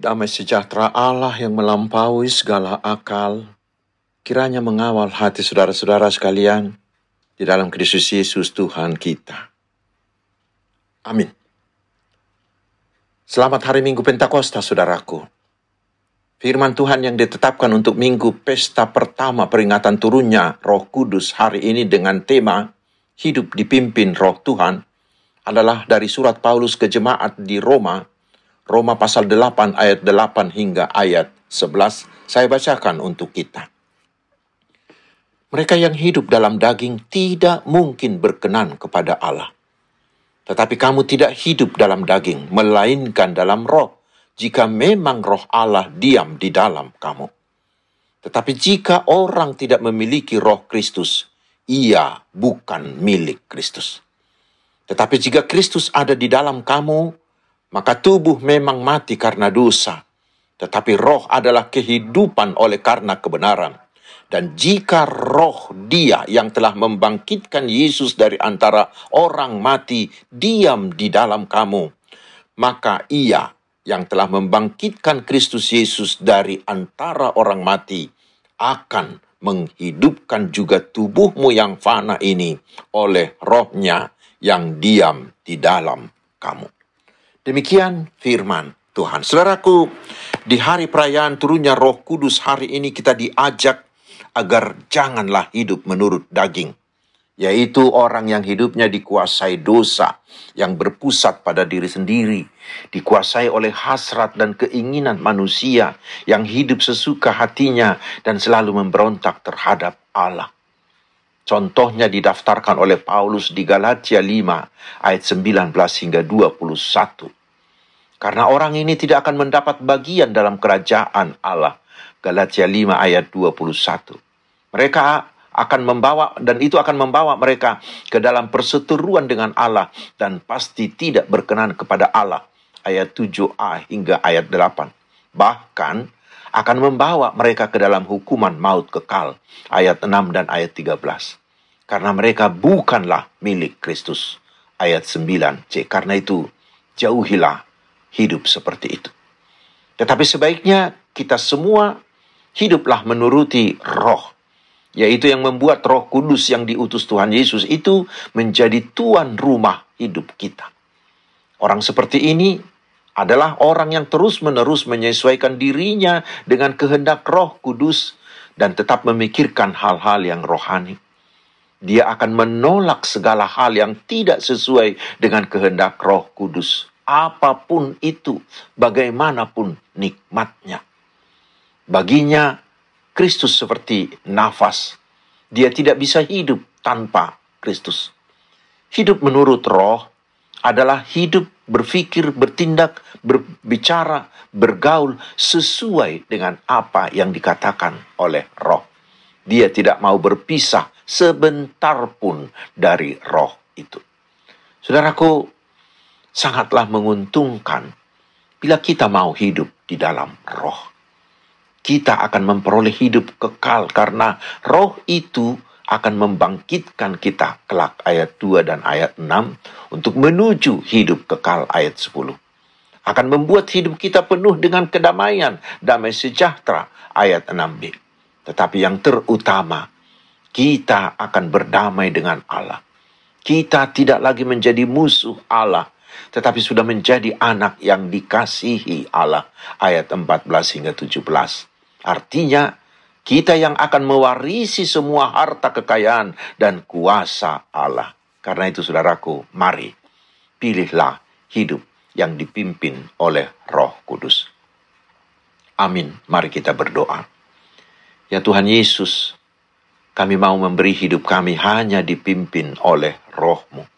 Damai sejahtera Allah yang melampaui segala akal, kiranya mengawal hati saudara-saudara sekalian di dalam Kristus Yesus Tuhan kita. Amin. Selamat hari Minggu Pentakosta, saudaraku. Firman Tuhan yang ditetapkan untuk minggu pesta pertama peringatan turunnya Roh Kudus hari ini dengan tema Hidup dipimpin Roh Tuhan adalah dari surat Paulus ke jemaat di Roma, Roma pasal 8 ayat 8 hingga ayat 11. Saya bacakan untuk kita. Mereka yang hidup dalam daging tidak mungkin berkenan kepada Allah. Tetapi kamu tidak hidup dalam daging, melainkan dalam roh, jika memang roh Allah diam di dalam kamu. Tetapi jika orang tidak memiliki roh Kristus, ia bukan milik Kristus. Tetapi jika Kristus ada di dalam kamu, maka tubuh memang mati karena dosa, tetapi roh adalah kehidupan oleh karena kebenaran. Dan jika roh dia yang telah membangkitkan Yesus dari antara orang mati diam di dalam kamu, maka ia yang telah membangkitkan Kristus Yesus dari antara orang mati akan menghidupkan juga tubuhmu yang fana ini oleh rohnya yang diam di dalam kamu. Demikian firman Tuhan. Saudaraku, di hari perayaan turunnya roh kudus hari ini kita diajak agar janganlah hidup menurut daging. Yaitu orang yang hidupnya dikuasai dosa, yang berpusat pada diri sendiri, dikuasai oleh hasrat dan keinginan manusia, yang hidup sesuka hatinya dan selalu memberontak terhadap Allah. Contohnya didaftarkan oleh Paulus di Galatia 5 ayat 19 hingga 21. Karena orang ini tidak akan mendapat bagian dalam kerajaan Allah. Galatia 5 ayat 21. Mereka akan membawa dan itu akan membawa mereka ke dalam perseteruan dengan Allah dan pasti tidak berkenan kepada Allah. Ayat 7a hingga ayat 8. Bahkan akan membawa mereka ke dalam hukuman maut kekal. Ayat 6 dan ayat 13. Karena mereka bukanlah milik Kristus. Ayat 9c. Karena itu jauhilah hidup seperti itu. Tetapi sebaiknya kita semua hiduplah menuruti roh. Yaitu yang membuat roh kudus yang diutus Tuhan Yesus itu menjadi tuan rumah hidup kita. Orang seperti ini adalah orang yang terus-menerus menyesuaikan dirinya dengan kehendak Roh Kudus dan tetap memikirkan hal-hal yang rohani. Dia akan menolak segala hal yang tidak sesuai dengan kehendak Roh Kudus, apa pun itu, bagaimanapun nikmatnya. Baginya, Kristus seperti nafas. Dia tidak bisa hidup tanpa Kristus. Hidup menurut Roh adalah hidup berpikir, bertindak, berbicara, bergaul sesuai dengan apa yang dikatakan oleh Roh. Dia tidak mau berpisah sebentar pun dari roh itu. Saudaraku, sangatlah menguntungkan bila kita mau hidup di dalam roh. Kita akan memperoleh hidup kekal karena roh itu akan membangkitkan kita kelak ayat 2 dan ayat 6 untuk menuju hidup kekal ayat 10. Akan membuat hidup kita penuh dengan kedamaian, damai sejahtera ayat 6b. Tetapi yang terutama kita akan berdamai dengan Allah. Kita tidak lagi menjadi musuh Allah, tetapi sudah menjadi anak yang dikasihi Allah. Ayat 14 hingga 17. Artinya, kita yang akan mewarisi semua harta kekayaan dan kuasa Allah. Karena itu saudaraku, mari pilihlah hidup yang dipimpin oleh roh kudus. Amin. Mari kita berdoa. Ya Tuhan Yesus, kami mau memberi hidup kami hanya dipimpin oleh rohmu.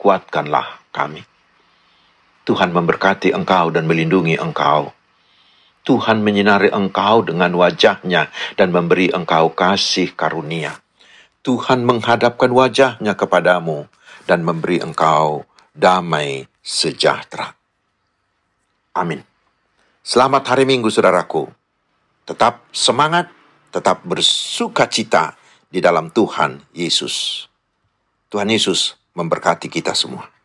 Kuatkanlah kami. Tuhan memberkati engkau dan melindungi engkau. Tuhan menyinari engkau dengan wajahnya dan memberi engkau kasih karunia. Tuhan menghadapkan wajahnya kepadamu dan memberi engkau damai sejahtera. Amin. Selamat hari Minggu, saudaraku. Tetap semangat, tetap bersuka cita, di dalam Tuhan Yesus. Tuhan Yesus memberkati kita semua.